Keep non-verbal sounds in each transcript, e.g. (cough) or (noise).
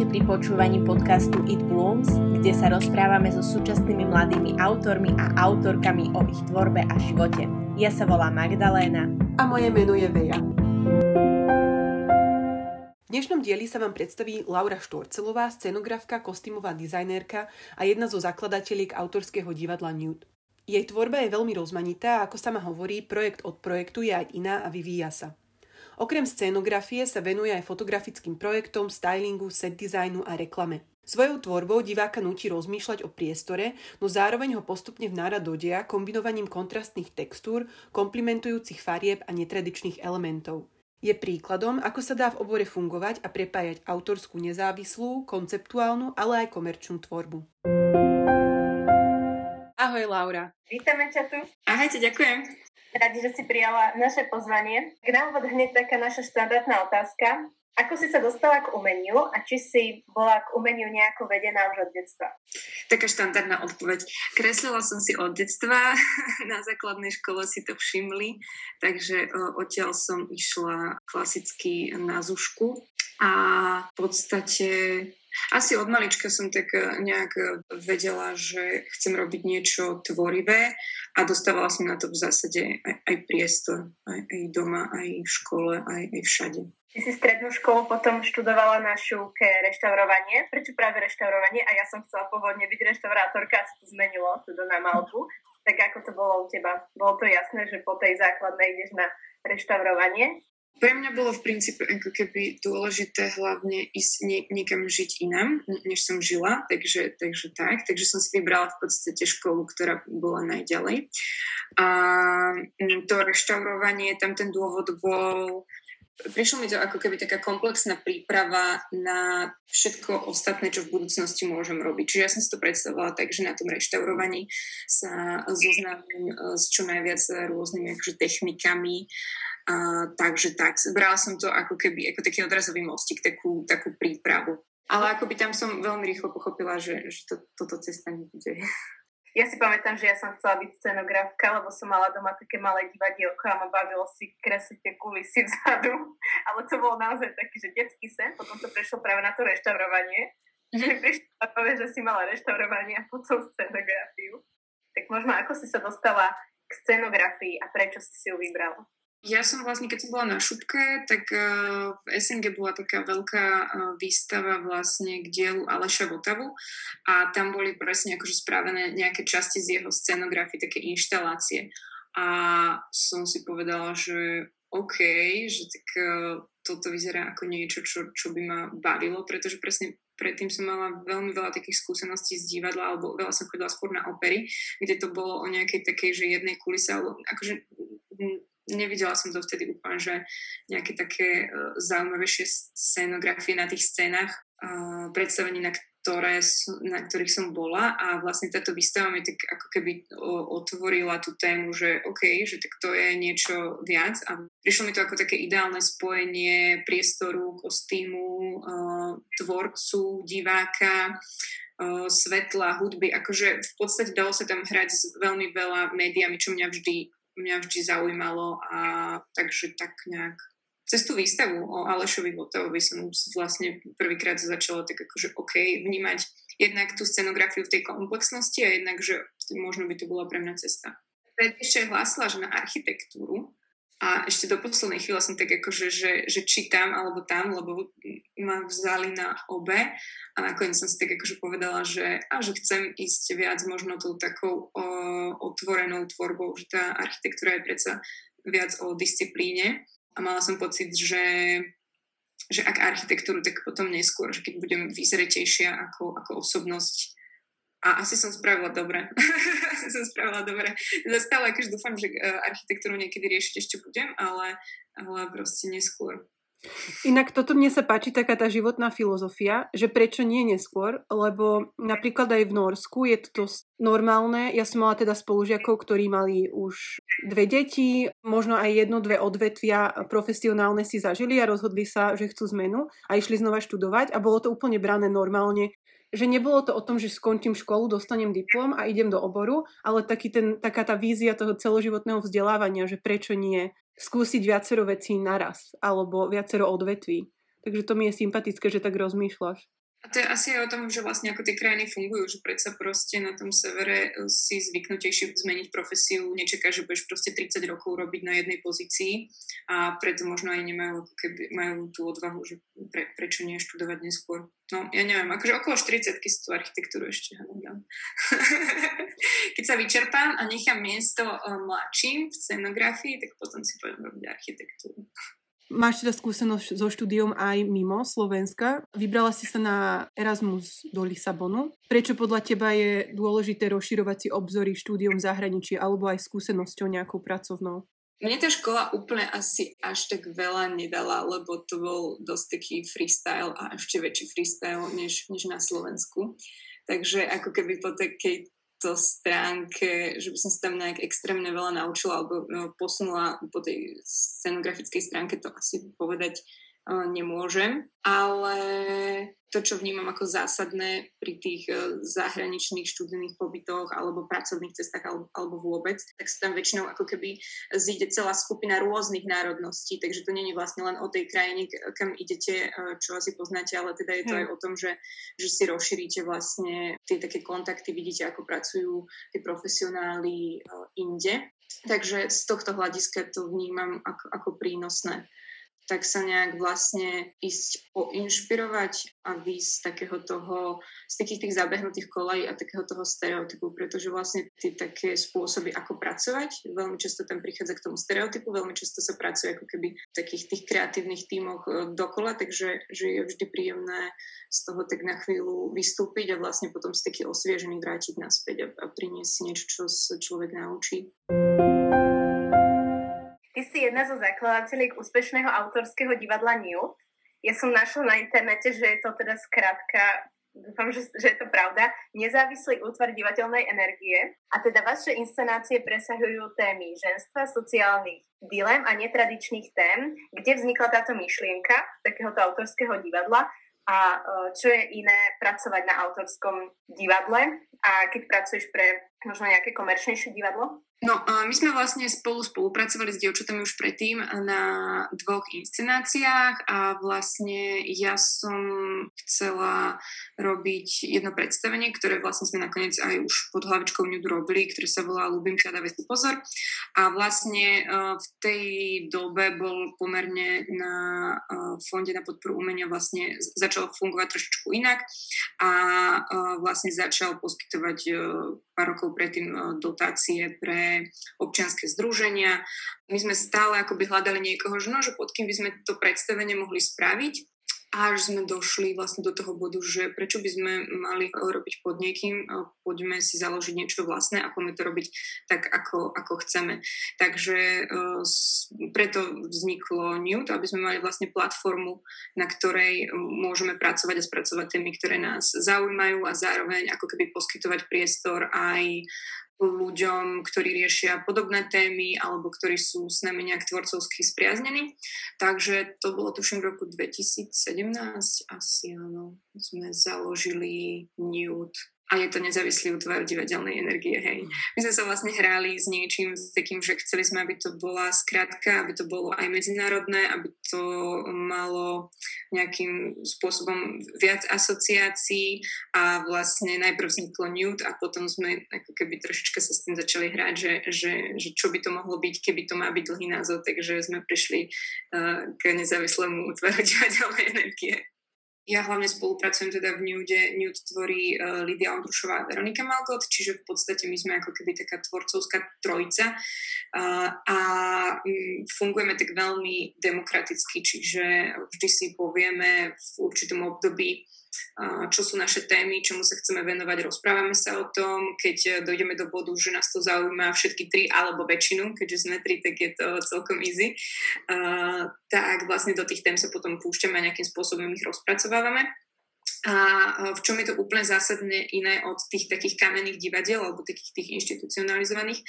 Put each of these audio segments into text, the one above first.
Vítajte pri počúvaní podcastu It Blooms, kde sa rozprávame so súčasnými mladými autormi a autorkami o ich tvorbe a živote. Ja sa volám Magdaléna. A moje meno je Veja. V dnešnom dieli sa vám predstaví Laura Štorcelová, scenografka, kostýmová dizajnérka a jedna zo zakladateliek autorského divadla Nude. Jej tvorba je veľmi rozmanitá a ako sa ma hovorí, projekt od projektu je aj iná a vyvíja sa. Okrem scénografie sa venuje aj fotografickým projektom, stylingu, set designu a reklame. Svojou tvorbou diváka nutí rozmýšľať o priestore, no zároveň ho postupne vnára do deja kombinovaním kontrastných textúr, komplimentujúcich farieb a netradičných elementov. Je príkladom, ako sa dá v obore fungovať a prepájať autorskú nezávislú, konceptuálnu, ale aj komerčnú tvorbu. Ahoj Laura. Vítame ťa tu. Ahojte, ďakujem. Radi, že si prijala naše pozvanie. K nám hneď taká naša štandardná otázka. Ako si sa dostala k umeniu a či si bola k umeniu nejako vedená už od detstva? Taká štandardná odpoveď. Kreslila som si od detstva, (laughs) na základnej škole si to všimli, takže odtiaľ som išla klasicky na zušku a v podstate asi od malička som tak eh, nejak eh, vedela, že chcem robiť niečo tvorivé a dostávala som na to v zásade aj, aj priestor, aj, aj doma, aj v škole, aj, aj všade. Ty si strednú školu potom študovala na šúke reštaurovanie. Prečo práve reštaurovanie? A ja som chcela pôvodne byť reštaurátorka a sa to zmenilo teda na malbu. Tak ako to bolo u teba? Bolo to jasné, že po tej základnej ideš na reštaurovanie? Pre mňa bolo v princípe ako keby dôležité hlavne ísť nie, niekam žiť inám, než som žila, takže, takže tak. Takže som si vybrala v podstate školu, ktorá bola najďalej. A to reštaurovanie, tam ten dôvod bol prišlo mi to ako keby taká komplexná príprava na všetko ostatné, čo v budúcnosti môžem robiť. Čiže ja som si to predstavovala tak, že na tom reštaurovaní sa zoznámim e, s čo najviac rôznymi akože technikami, takže tak, brala som to ako keby ako taký odrazový mostík, takú, takú prípravu. Ale akoby tam som veľmi rýchlo pochopila, že, že to, toto cesta nebude. (laughs) Ja si pamätám, že ja som chcela byť scenografka, lebo som mala doma také malé divadielko a ma bavilo si kresliť tie kulisy vzadu. (laughs) Ale to bolo naozaj taký, že detský sen. Potom to prešlo práve na to reštaurovanie. Mm-hmm. Že prišla povie, že si mala reštaurovanie a potom scenografiu. Tak možno ako si sa dostala k scenografii a prečo si si ju vybrala? Ja som vlastne, keď som bola na šupke, tak uh, v SNG bola taká veľká uh, výstava vlastne k dielu Aleša Votavu a tam boli presne akože spravené nejaké časti z jeho scenografie, také inštalácie. A som si povedala, že OK, že tak uh, toto vyzerá ako niečo, čo, čo by ma bavilo, pretože presne predtým som mala veľmi veľa takých skúseností z divadla, alebo veľa som chodila skôr na opery, kde to bolo o nejakej takej, že jednej kulise, alebo akože nevidela som to vtedy úplne, že nejaké také uh, zaujímavejšie scenografie na tých scénach, uh, predstavení, na ktoré, na ktorých som bola. A vlastne táto výstava mi tak ako keby otvorila tú tému, že OK, že tak to je niečo viac. A prišlo mi to ako také ideálne spojenie priestoru, kostýmu, uh, tvorcu, diváka, svetla, hudby, akože v podstate dalo sa tam hrať s veľmi veľa médiami, čo mňa vždy mňa vždy zaujímalo a takže tak nejak cez tú výstavu o Alešovi Votavovi som vlastne prvýkrát začala tak akože OK, vnímať jednak tú scenografiu v tej komplexnosti a jednak, že možno by to bola pre mňa cesta. Ešte hlásila, že na architektúru a ešte do poslednej chvíle som tak akože, že, že čítam alebo tam, lebo ma vzali na obe. A nakoniec som si tak akože povedala, že, a že chcem ísť viac možno tou takou o, otvorenou tvorbou, že tá architektúra je predsa viac o disciplíne. A mala som pocit, že že ak architektúru, tak potom neskôr, že keď budem vyzretejšia ako, ako osobnosť, a asi som spravila dobre. (laughs) som spravila dobre. Stále akože dúfam, že e, architektúru niekedy riešiť ešte budem, ale, ale proste neskôr. Inak toto mne sa páči, taká tá životná filozofia, že prečo nie neskôr, lebo napríklad aj v Norsku je to normálne. Ja som mala teda spolužiakov, ktorí mali už dve deti, možno aj jedno, dve odvetvia profesionálne si zažili a rozhodli sa, že chcú zmenu a išli znova študovať a bolo to úplne brané normálne že nebolo to o tom, že skončím školu, dostanem diplom a idem do oboru, ale taký ten, taká tá vízia toho celoživotného vzdelávania, že prečo nie skúsiť viacero vecí naraz alebo viacero odvetví. Takže to mi je sympatické, že tak rozmýšľaš. A to je asi aj o tom, že vlastne ako tie krajiny fungujú, že predsa proste na tom severe eh, si zvyknutejšie zmeniť profesiu, nečaká, že budeš proste 30 rokov robiť na jednej pozícii a preto možno aj nemajú, keby majú tú odvahu, že pre, prečo nie študovať neskôr. No, ja neviem, akože okolo 40 sú tú architektúru ešte hľadám. (laughs) Keď sa vyčerpám a nechám miesto uh, mladším v scenografii, tak potom si poviem robiť architektúru. Máš teda skúsenosť so štúdiom aj mimo Slovenska. Vybrala si sa na Erasmus do Lisabonu. Prečo podľa teba je dôležité rozširovať si obzory štúdiom v zahraničí alebo aj skúsenosťou nejakou pracovnou? Mne tá škola úplne asi až tak veľa nedala, lebo to bol dosť taký freestyle a ešte väčší freestyle než, než na Slovensku. Takže ako keby po takej to stránke, že by som sa tam nejak extrémne veľa naučila alebo no, posunula po tej scenografickej stránke, to asi povedať nemôžem, ale to, čo vnímam ako zásadné pri tých e, zahraničných študijných pobytoch alebo pracovných cestách alebo, alebo vôbec, tak sa tam väčšinou ako keby zíde celá skupina rôznych národností, takže to je vlastne len o tej krajine, kam idete, e, čo asi poznáte, ale teda je to aj o tom, že, že si rozšíríte vlastne tie také kontakty, vidíte, ako pracujú tí profesionáli e, inde. Takže z tohto hľadiska to vnímam ako, ako prínosné tak sa nejak vlastne ísť poinšpirovať a výsť z takého toho, z takých tých zabehnutých kolají a takého toho stereotypu, pretože vlastne tie také spôsoby, ako pracovať, veľmi často tam prichádza k tomu stereotypu, veľmi často sa pracuje ako keby v takých tých kreatívnych tímoch e, dokola, takže že je vždy príjemné z toho tak na chvíľu vystúpiť a vlastne potom si taký osviežený vrátiť naspäť a, a priniesť niečo, čo sa človek naučí. Ty si jedna zo zakladateľiek úspešného autorského divadla New. Ja som našla na internete, že je to teda skrátka dúfam, že, že je to pravda, nezávislý útvar divadelnej energie. A teda vaše inscenácie presahujú témy ženstva, sociálnych dilem a netradičných tém, kde vznikla táto myšlienka takéhoto autorského divadla a e, čo je iné pracovať na autorskom divadle a keď pracuješ pre možno nejaké komerčnejšie divadlo? No, my sme vlastne spolu spolupracovali s dievčatami už predtým na dvoch inscenáciách a vlastne ja som chcela robiť jedno predstavenie, ktoré vlastne sme nakoniec aj už pod hlavičkou Nude robili, ktoré sa volá Ľubím ťa, dávaj pozor. A vlastne v tej dobe bol pomerne na Fonde na podporu umenia vlastne začal fungovať trošičku inak a vlastne začal poskytovať pár rokov predtým dotácie pre občianske združenia. My sme stále akoby hľadali niekoho, že, no, že pod kým by sme to predstavenie mohli spraviť. Až sme došli vlastne do toho bodu, že prečo by sme mali robiť pod niekým, poďme si založiť niečo vlastné a poďme to robiť tak, ako, ako chceme. Takže uh, preto vzniklo Newt, aby sme mali vlastne platformu, na ktorej môžeme pracovať a spracovať témy, ktoré nás zaujímajú a zároveň ako keby poskytovať priestor aj ľuďom, ktorí riešia podobné témy alebo ktorí sú s nami nejak tvorcovsky spriaznení. Takže to bolo tuším v roku 2017 asi áno. Sme založili Newt a je to nezávislý útvar divadelnej energie, hej. My sme sa vlastne hráli s niečím, s takým, že chceli sme, aby to bola skratka, aby to bolo aj medzinárodné, aby to malo nejakým spôsobom viac asociácií a vlastne najprv vzniklo Nude a potom sme ako keby trošička sa s tým začali hrať, že, že, že čo by to mohlo byť, keby to má byť dlhý názov, takže sme prišli uh, k nezávislému útvaru divadelnej energie. Ja hlavne spolupracujem teda v Nude. Nude tvorí uh, Lidia Ondrušová a Veronika Malgot, čiže v podstate my sme ako keby taká tvorcovská trojica uh, a um, fungujeme tak veľmi demokraticky, čiže vždy si povieme v určitom období, čo sú naše témy, čomu sa chceme venovať, rozprávame sa o tom, keď dojdeme do bodu, že nás to zaujíma všetky tri alebo väčšinu, keďže sme tri, tak je to celkom easy, tak vlastne do tých tém sa potom púšťame a nejakým spôsobom ich rozpracovávame. A v čom je to úplne zásadne iné od tých takých kamenných divadiel alebo takých tých inštitucionalizovaných,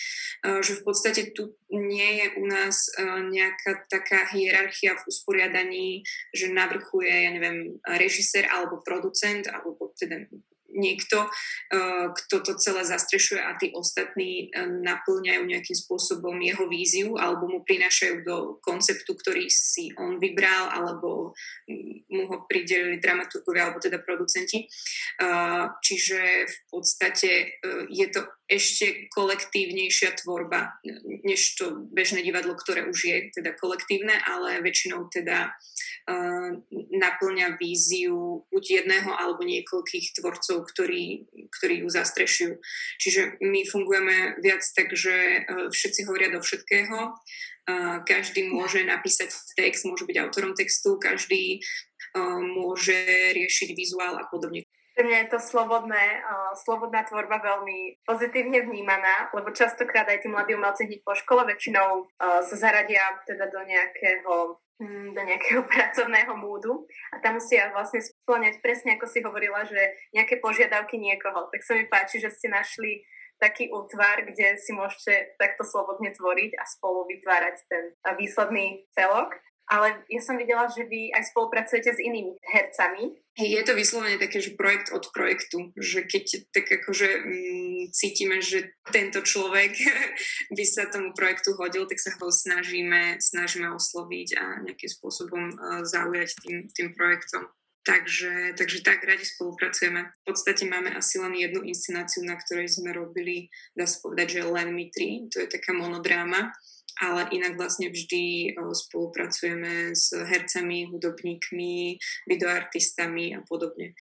že v podstate tu nie je u nás nejaká taká hierarchia v usporiadaní, že navrchuje, ja neviem, režisér alebo producent, alebo teda niekto, kto to celé zastrešuje a tí ostatní naplňajú nejakým spôsobom jeho víziu alebo mu prinášajú do konceptu, ktorý si on vybral alebo mu ho pridelili dramaturgovia alebo teda producenti. Čiže v podstate je to ešte kolektívnejšia tvorba, než to bežné divadlo, ktoré už je teda kolektívne, ale väčšinou teda naplňa víziu buď jedného alebo niekoľkých tvorcov, ktorí, ktorí ju zastrešujú. Čiže my fungujeme viac tak, že uh, všetci hovoria do všetkého, uh, každý môže napísať text, môže byť autorom textu, každý uh, môže riešiť vizuál a podobne. Pre mňa je to slobodné, uh, slobodná tvorba veľmi pozitívne vnímaná, lebo častokrát aj tí mladí umelci hneď po škole väčšinou uh, sa zaradia teda do nejakého mm, do nejakého (laughs) pracovného múdu a tam musia vlastne splňať presne ako si hovorila, že nejaké požiadavky niekoho. Tak sa mi páči, že ste našli taký útvar, kde si môžete takto slobodne tvoriť a spolu vytvárať ten výsledný celok ale ja som videla, že vy aj spolupracujete s inými hercami. Je to vyslovene také, že projekt od projektu, že keď tak akože mm, cítime, že tento človek (laughs) by sa tomu projektu hodil, tak sa ho snažíme, snažíme osloviť a nejakým spôsobom uh, zaujať tým, tým projektom. Takže, takže tak radi spolupracujeme. V podstate máme asi len jednu inscenáciu, na ktorej sme robili, dá sa povedať, že len my tri. To je taká monodráma ale inak vlastne vždy spolupracujeme s hercami, hudobníkmi, videoartistami a podobne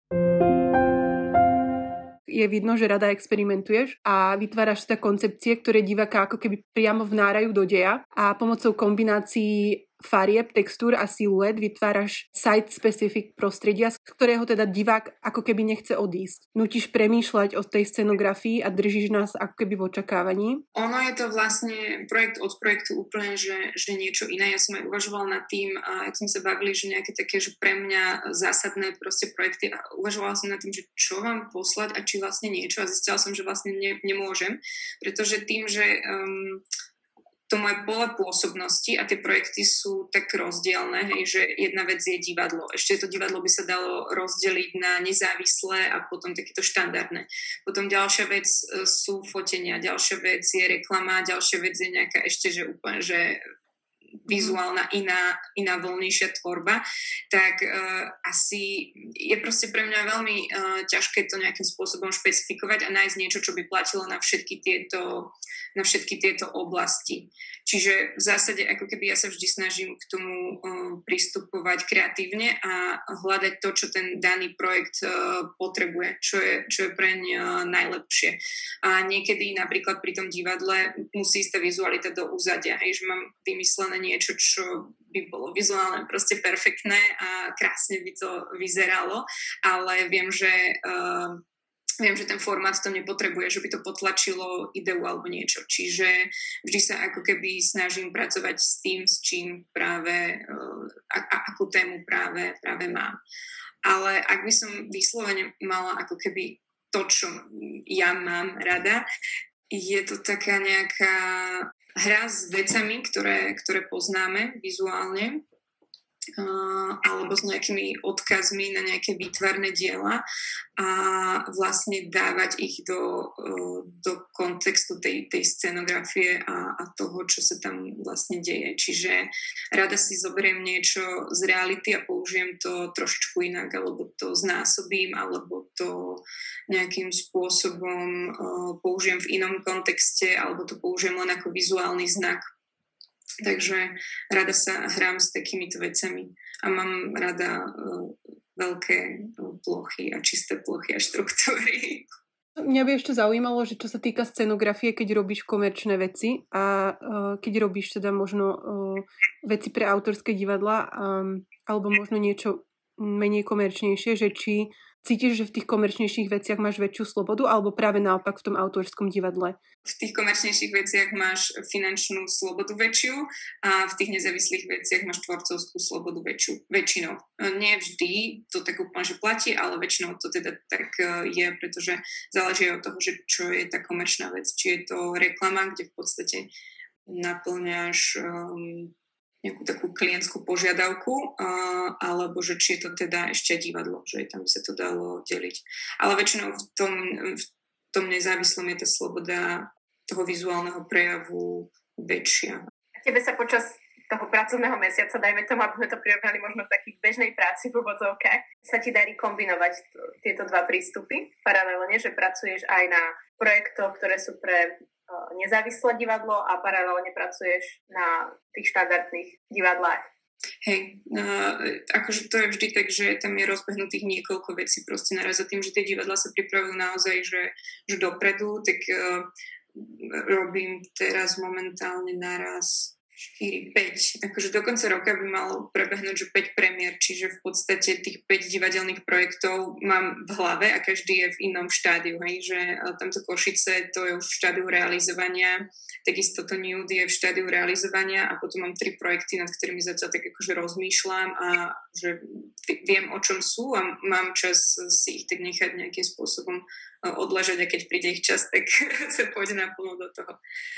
je vidno, že rada experimentuješ a vytváraš teda koncepcie, ktoré diváka ako keby priamo vnárajú do deja a pomocou kombinácií farieb, textúr a siluet vytváraš site-specific prostredia, z ktorého teda divák ako keby nechce odísť. Nutíš premýšľať o tej scenografii a držíš nás ako keby v očakávaní. Ono je to vlastne projekt od projektu úplne, že, že niečo iné. Ja som aj uvažovala nad tým, a ak sme sa bavili, že nejaké také, že pre mňa zásadné proste projekty a uvažovala som nad tým, že čo vám poslať a či vlastne niečo a zistila som, že vlastne ne, nemôžem, pretože tým, že um, to moje pole pôsobnosti a tie projekty sú tak rozdielne, hej, že jedna vec je divadlo. Ešte to divadlo by sa dalo rozdeliť na nezávislé a potom takéto štandardné. Potom ďalšia vec e, sú fotenia, ďalšia vec je reklama, ďalšia vec je nejaká ešte, že úplne, že vizuálna iná, iná voľnejšia tvorba, tak uh, asi je proste pre mňa veľmi uh, ťažké to nejakým spôsobom špecifikovať a nájsť niečo, čo by platilo na všetky tieto, na všetky tieto oblasti. Čiže v zásade ako keby ja sa vždy snažím k tomu uh, pristupovať kreatívne a hľadať to, čo ten daný projekt uh, potrebuje, čo je, čo je preň uh, najlepšie. A niekedy napríklad pri tom divadle musí ísť tá vizualita do úzadia, hej, že mám vymyslené niečo, čo by bolo vizuálne proste perfektné a krásne by to vyzeralo, ale viem, že uh, viem, že ten formát to nepotrebuje, že by to potlačilo ideu alebo niečo. Čiže vždy sa ako keby snažím pracovať s tým, s čím práve, uh, a, a, akú tému práve, práve mám. Ale ak by som vyslovene mala ako keby to, čo ja mám rada, je to taká nejaká hra s vecami, ktoré, ktoré poznáme vizuálne alebo s nejakými odkazmi na nejaké výtvarné diela a vlastne dávať ich do, do kontextu tej, tej scenografie a, a toho, čo sa tam vlastne deje. Čiže rada si zoberiem niečo z reality a použijem to trošičku inak, alebo to znásobím, alebo to nejakým spôsobom použijem v inom kontexte, alebo to použijem len ako vizuálny znak Takže rada sa hrám s takýmito vecami a mám rada uh, veľké uh, plochy a čisté plochy a štruktúry. (laughs) Mňa by ešte zaujímalo, že čo sa týka scenografie, keď robíš komerčné veci a uh, keď robíš teda možno uh, veci pre autorské divadla um, alebo možno niečo menej komerčnejšie, že či Cítiš, že v tých komerčnejších veciach máš väčšiu slobodu alebo práve naopak v tom autorskom divadle? V tých komerčnejších veciach máš finančnú slobodu väčšiu a v tých nezávislých veciach máš tvorcovskú slobodu väčšiu, väčšinou. Nie vždy to tak úplne, že platí, ale väčšinou to teda tak e, je, pretože záleží od toho, že čo je tá komerčná vec. Či je to reklama, kde v podstate naplňaš um, nejakú takú klientskú požiadavku, alebo že či je to teda ešte divadlo, že tam by sa to dalo deliť. Ale väčšinou v tom, v tom nezávislom je tá sloboda toho vizuálneho prejavu väčšia. Tebe sa počas toho pracovného mesiaca, dajme tomu, aby sme to prirovnali možno v takých bežnej práci v úvodzovkách, sa ti darí kombinovať tieto dva prístupy paralelne, že pracuješ aj na projektoch, ktoré sú pre nezávislé divadlo a paralelne pracuješ na tých štandardných divadlách. Hej, uh, akože to je vždy tak, že tam je rozbehnutých niekoľko vecí proste naraz za tým, že tie divadla sa pripravujú naozaj, že, že dopredu, tak uh, robím teraz momentálne naraz 4, 5. Akože do konca roka by malo prebehnúť, že 5 premiér, čiže v podstate tých 5 divadelných projektov mám v hlave a každý je v inom štádiu, hej, že tamto Košice to je už v štádiu realizovania, takisto to Nude je v štádiu realizovania a potom mám tri projekty, nad ktorými zatiaľ tak akože rozmýšľam a že viem, o čom sú a mám čas si ich tak nechať nejakým spôsobom odležať a keď príde ich čas, tak (laughs) sa pôjde naplno do toho.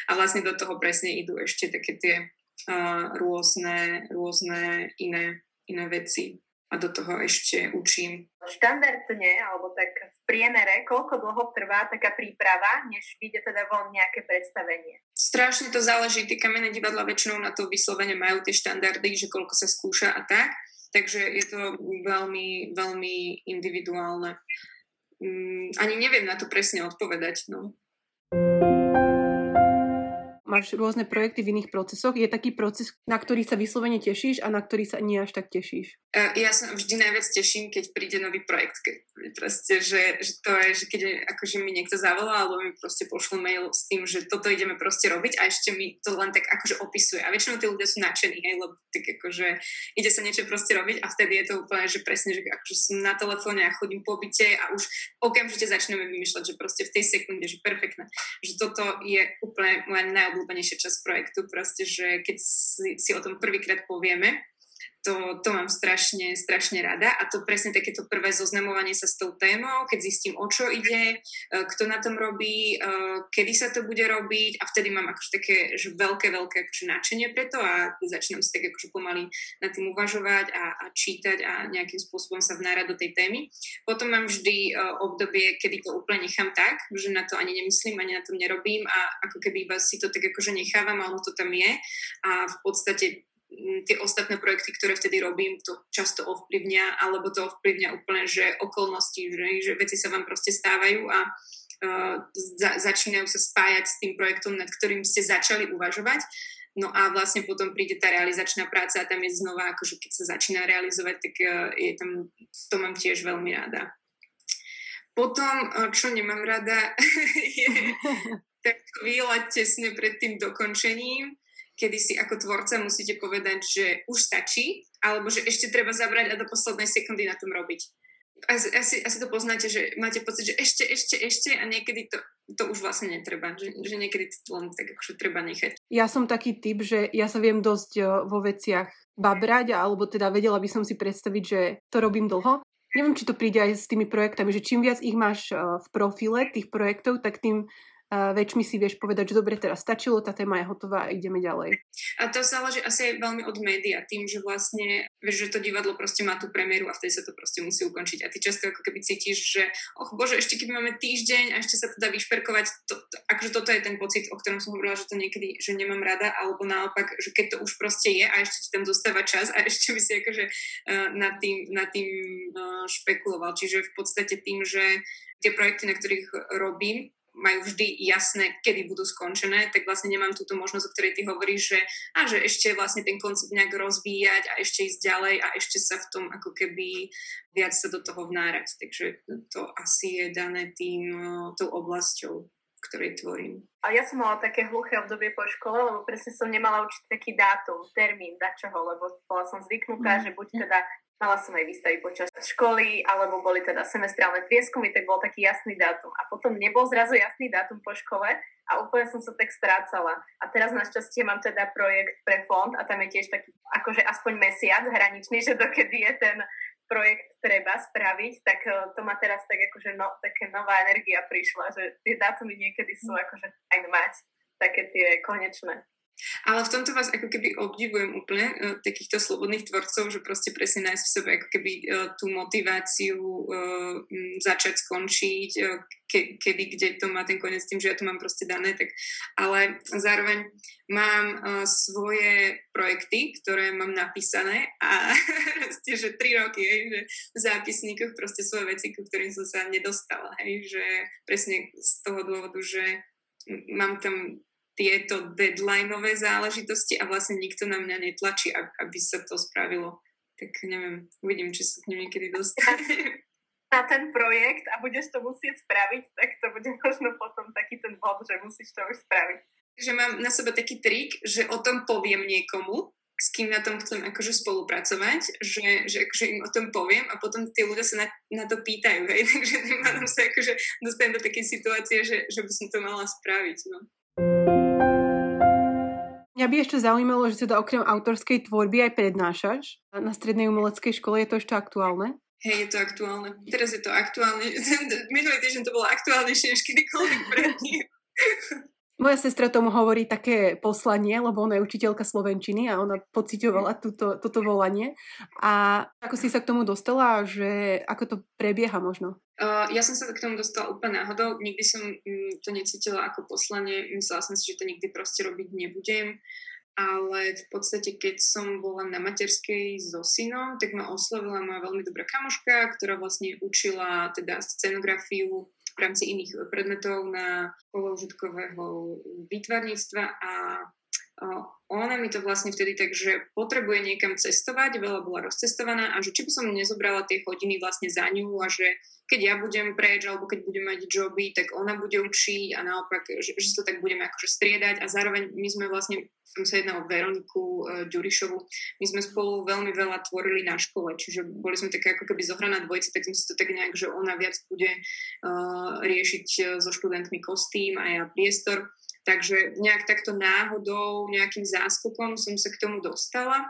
A vlastne do toho presne idú ešte také tie uh, rôzne, rôzne iné, iné veci a do toho ešte učím. Štandardne, alebo tak v priemere, koľko dlho trvá taká príprava, než vyjde teda von nejaké predstavenie? Strašne to záleží, tie kamenné divadla väčšinou na to vyslovene majú tie štandardy, že koľko sa skúša a tak, takže je to veľmi, veľmi individuálne ani neviem na to presne odpovedať. No máš rôzne projekty v iných procesoch. Je taký proces, na ktorý sa vyslovene tešíš a na ktorý sa nie až tak tešíš? Ja sa vždy najviac teším, keď príde nový projekt. Keď proste, že, že to je, že keď akože mi niekto zavolá alebo mi proste pošlo mail s tým, že toto ideme proste robiť a ešte mi to len tak akože opisuje. A väčšinou tí ľudia sú nadšení, hej, lebo tak akože ide sa niečo proste robiť a vtedy je to úplne, že presne, že akože som na telefóne a chodím po byte a už okamžite začneme vymýšľať, že proste v tej sekunde, že perfektné. Že toto je úplne moja najobľúbenejšia najobľúbenejšia časť projektu, proste, že keď si, si o tom prvýkrát povieme, to, to mám strašne, strašne rada. A to presne takéto prvé zoznamovanie sa s tou témou, keď zistím, o čo ide, e, kto na tom robí, e, kedy sa to bude robiť. A vtedy mám akože také že veľké, veľké akože nadšenie pre to a začínam si tak akože pomaly nad tým uvažovať a, a čítať a nejakým spôsobom sa vnárať do tej témy. Potom mám vždy e, obdobie, kedy to úplne nechám tak, že na to ani nemyslím, ani na tom nerobím a ako keby iba si to tak akože nechávam a to tam je. A v podstate tie ostatné projekty, ktoré vtedy robím, to často ovplyvňa, alebo to ovplyvňa úplne, že okolnosti, že, že veci sa vám proste stávajú a uh, za, začínajú sa spájať s tým projektom, nad ktorým ste začali uvažovať. No a vlastne potom príde tá realizačná práca a tam je znova, akože keď sa začína realizovať, tak uh, je tam, to mám tiež veľmi rada. Potom, uh, čo nemám rada, (laughs) je (laughs) tak chvíľa tesne pred tým dokončením, kedy si ako tvorca musíte povedať, že už stačí, alebo že ešte treba zabrať a do poslednej sekundy na tom robiť. Asi, asi, asi to poznáte, že máte pocit, že ešte, ešte, ešte a niekedy to, to už vlastne netreba, že, že niekedy to len tak akože treba nechať. Ja som taký typ, že ja sa viem dosť vo veciach babrať, alebo teda vedela by som si predstaviť, že to robím dlho. Neviem, či to príde aj s tými projektami, že čím viac ich máš v profile tých projektov, tak tým väčšmi si vieš povedať, že dobre, teraz stačilo, tá téma je hotová a ideme ďalej. A to záleží asi aj veľmi od média, tým, že vlastne vieš, že to divadlo proste má tú premiéru a vtedy sa to proste musí ukončiť. A ty často ako keby cítiš, že och bože, ešte keby máme týždeň a ešte sa to dá vyšperkovať, to, to, akože toto je ten pocit, o ktorom som hovorila, že to niekedy, že nemám rada, alebo naopak, že keď to už proste je a ešte ti tam zostáva čas a (laughs) ešte by si akože uh, nad tým, nad tým uh, špekuloval. Čiže v podstate tým, že tie projekty, na ktorých robím, majú vždy jasné, kedy budú skončené, tak vlastne nemám túto možnosť, o ktorej ty hovoríš, že, a že ešte vlastne ten koncept nejak rozvíjať a ešte ísť ďalej a ešte sa v tom ako keby viac sa do toho vnárať. Takže to asi je dané tým, tou oblasťou ktorej tvorím. A ja som mala také hluché obdobie po škole, lebo presne som nemala určite taký dátum, termín, dačoho, lebo bola som zvyknutá, mm. že buď teda Mala som aj výstavy počas školy, alebo boli teda semestrálne prieskumy, tak bol taký jasný dátum. A potom nebol zrazu jasný dátum po škole a úplne som sa tak strácala. A teraz našťastie mám teda projekt pre fond a tam je tiež taký, akože aspoň mesiac hraničný, že dokedy je ten projekt treba spraviť, tak e, to ma teraz tak akože no, také nová energia prišla, že tie dátumy niekedy sú akože aj mať, také tie konečné. Ale v tomto vás ako keby obdivujem úplne, uh, takýchto slobodných tvorcov, že proste presne nájsť v sebe ako keby uh, tú motiváciu m, začať skončiť, uh, ke, kedy, kde to má ten koniec tým, že ja to mám proste dané, tak ale zároveň mám uh, svoje projekty, ktoré mám napísané a (laughs) proste, že tri roky, hej, že v zápisníkoch proste svoje veci, ku ktorým som sa nedostala, hej, že presne z toho dôvodu, že mám tam tieto deadlineové záležitosti a vlastne nikto na mňa netlačí, aby sa to spravilo. Tak neviem, uvidím, či sa k nim niekedy dostane. (laughs) (laughs) Na ten projekt a budeš to musieť spraviť, tak to bude možno potom taký ten bod, že musíš to už spraviť. Že mám na sebe taký trik, že o tom poviem niekomu, s kým na tom chcem akože spolupracovať, že, že akože im o tom poviem a potom tí ľudia sa na, na to pýtajú, hej, (laughs) takže tým pádom sa akože dostanem do takej situácie, že, že by som to mala spraviť, no. Mňa by ešte zaujímalo, že teda okrem autorskej tvorby aj prednášaš. Na strednej umeleckej škole je to ešte aktuálne? Hej, je to aktuálne. Teraz je to aktuálne. (laughs) Minulý týždeň to bolo aktuálnejšie než kedykoľvek predtým. (laughs) Moja sestra tomu hovorí také poslanie, lebo ona je učiteľka slovenčiny a ona pocitovala túto, toto volanie. A ako si sa k tomu dostala, že ako to prebieha možno? Uh, ja som sa k tomu dostala úplne náhodou. Nikdy som um, to necítila ako poslanie. Myslela som si, že to nikdy proste robiť nebudem. Ale v podstate, keď som bola na materskej so synom, tak ma oslovila moja veľmi dobrá kamoška, ktorá vlastne učila teda scenografiu rámci iných predmetov na položitkového výtvarníctva a ona mi to vlastne vtedy tak, že potrebuje niekam cestovať, veľa bola rozcestovaná a že či by som nezobrala tie hodiny vlastne za ňu a že keď ja budem preč alebo keď budem mať joby, tak ona bude učiť a naopak, že, že to tak budeme akože striedať a zároveň my sme vlastne som sa jedná o Veroniku uh, Ďurišovu. My sme spolu veľmi veľa tvorili na škole, čiže boli sme také ako keby zohraná dvojica, tak sme si to tak nejak, že ona viac bude uh, riešiť uh, so študentmi kostým a ja priestor. Takže nejak takto náhodou, nejakým záskokom som sa k tomu dostala.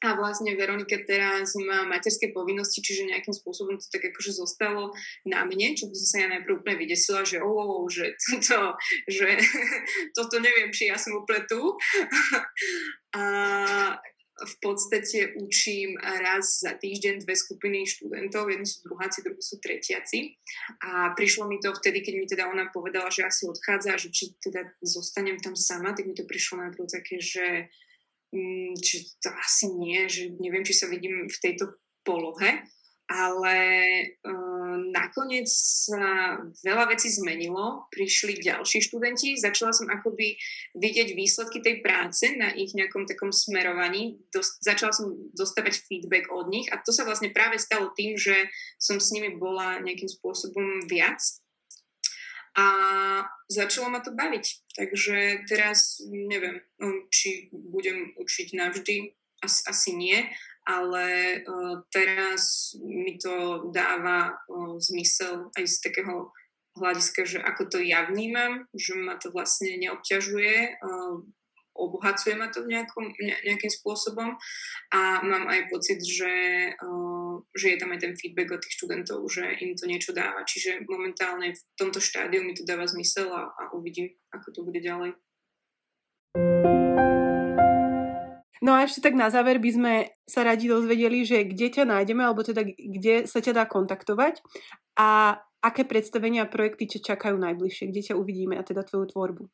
A vlastne Veronika teraz má materské povinnosti, čiže nejakým spôsobom to tak akože zostalo na mne, čo by som sa ja najprv úplne vydesila, že oh, že (laughs) toto, že (laughs) toto neviem, či ja som úplne tu. (laughs) A v podstate učím raz za týždeň dve skupiny študentov, jedni sú druháci, druhí sú tretiaci. A prišlo mi to vtedy, keď mi teda ona povedala, že asi odchádza, že či teda zostanem tam sama, tak mi to prišlo najprv také, že či mm, to asi nie, že neviem, či sa vidím v tejto polohe, ale uh, nakoniec sa veľa vecí zmenilo, prišli ďalší študenti, začala som akoby vidieť výsledky tej práce na ich nejakom takom smerovaní, Dos- začala som dostávať feedback od nich. A to sa vlastne práve stalo tým, že som s nimi bola nejakým spôsobom viac. A začalo ma to baviť. Takže teraz neviem, um, či budem učiť navždy, asi, asi nie, ale uh, teraz mi to dáva uh, zmysel aj z takého hľadiska, že ako to ja vnímam, že ma to vlastne neobťažuje, uh, obohacuje ma to nejakom, ne, nejakým spôsobom a mám aj pocit, že, uh, že je tam aj ten feedback od tých študentov, že im to niečo dáva. Čiže momentálne v tomto štádiu mi to dáva zmysel a, a uvidím, ako to bude ďalej. No a ešte tak na záver by sme sa radi dozvedeli, že kde ťa nájdeme, alebo teda kde sa ťa dá kontaktovať a aké predstavenia a projekty ťa čakajú najbližšie, kde ťa uvidíme a teda tvoju tvorbu.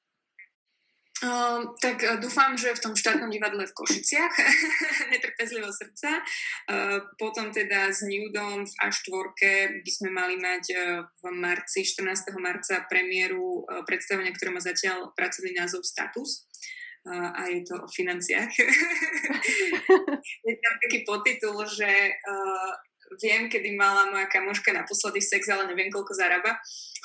Uh, tak uh, dúfam, že v tom štátnom divadle v Košiciach, (laughs) netrpezlivo srdca. Uh, potom teda s Newdom v A4 by sme mali mať uh, v marci, 14. marca premiéru uh, predstavenia, ktoré má zatiaľ pracovný názov Status. A je to o financiách. (laughs) je tam taký podtitul, že viem, kedy mala moja kamoška naposledy sex, ale neviem, koľko zarába.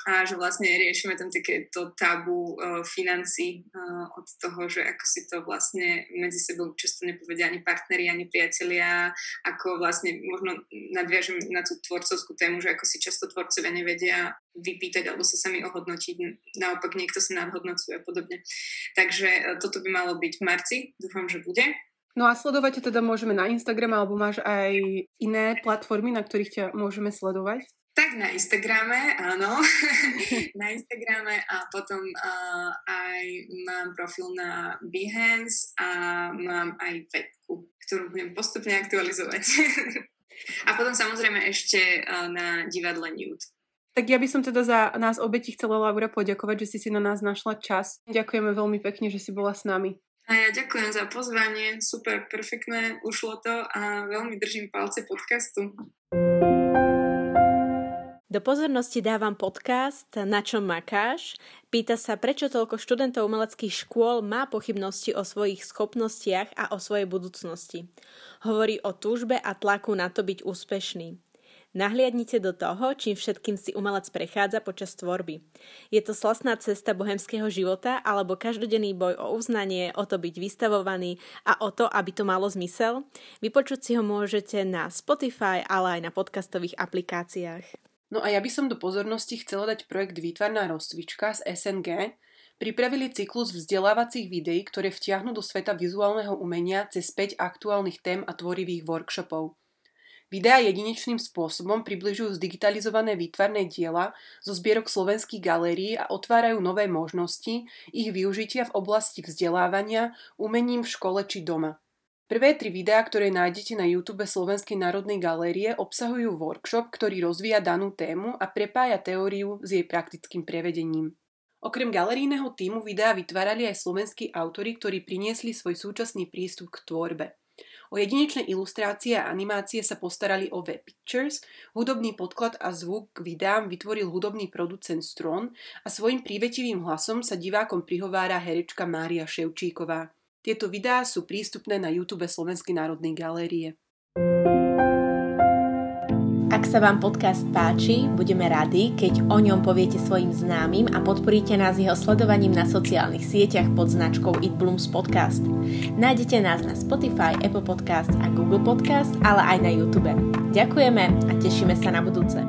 A že vlastne riešime tam takéto tabu uh, financí uh, od toho, že ako si to vlastne medzi sebou často nepovedia ani partneri, ani priatelia, ako vlastne možno nadviažem na tú tvorcovskú tému, že ako si často tvorcovia nevedia vypýtať alebo sa sami ohodnotiť. Naopak niekto sa nadhodnocuje a podobne. Takže uh, toto by malo byť v marci. Dúfam, že bude. No a sledovať teda môžeme na Instagram, alebo máš aj iné platformy, na ktorých ťa môžeme sledovať? Tak na Instagrame, áno. (laughs) na Instagrame a potom uh, aj mám profil na Behance a mám aj webku, ktorú budem postupne aktualizovať. (laughs) a potom samozrejme ešte uh, na divadle Nude. Tak ja by som teda za nás obe ti chcela, Laura, poďakovať, že si si na nás našla čas. Ďakujeme veľmi pekne, že si bola s nami. A ja ďakujem za pozvanie, super, perfektné, ušlo to a veľmi držím palce podcastu. Do pozornosti dávam podcast Na čom makáš? Pýta sa, prečo toľko študentov umeleckých škôl má pochybnosti o svojich schopnostiach a o svojej budúcnosti. Hovorí o túžbe a tlaku na to byť úspešný. Nahliadnite do toho, čím všetkým si umelec prechádza počas tvorby. Je to slastná cesta bohemského života alebo každodenný boj o uznanie, o to byť vystavovaný a o to, aby to malo zmysel? Vypočuť si ho môžete na Spotify, ale aj na podcastových aplikáciách. No a ja by som do pozornosti chcela dať projekt Výtvarná rozcvička z SNG, Pripravili cyklus vzdelávacích videí, ktoré vtiahnu do sveta vizuálneho umenia cez 5 aktuálnych tém a tvorivých workshopov. Videá jedinečným spôsobom približujú zdigitalizované výtvarné diela zo zbierok slovenských galérií a otvárajú nové možnosti ich využitia v oblasti vzdelávania, umením v škole či doma. Prvé tri videá, ktoré nájdete na YouTube Slovenskej národnej galérie, obsahujú workshop, ktorý rozvíja danú tému a prepája teóriu s jej praktickým prevedením. Okrem galerijného týmu videa vytvárali aj slovenskí autory, ktorí priniesli svoj súčasný prístup k tvorbe. O jedinečné ilustrácie a animácie sa postarali o Web Pictures, hudobný podklad a zvuk k videám vytvoril hudobný producent Stron a svojim prívetivým hlasom sa divákom prihovára herečka Mária Ševčíková. Tieto videá sú prístupné na YouTube Slovenskej národnej galérie. Ak sa vám podcast páči, budeme radi, keď o ňom poviete svojim známym a podporíte nás jeho sledovaním na sociálnych sieťach pod značkou It Blooms Podcast. Nájdete nás na Spotify, Apple Podcast a Google Podcast, ale aj na YouTube. Ďakujeme a tešíme sa na budúce.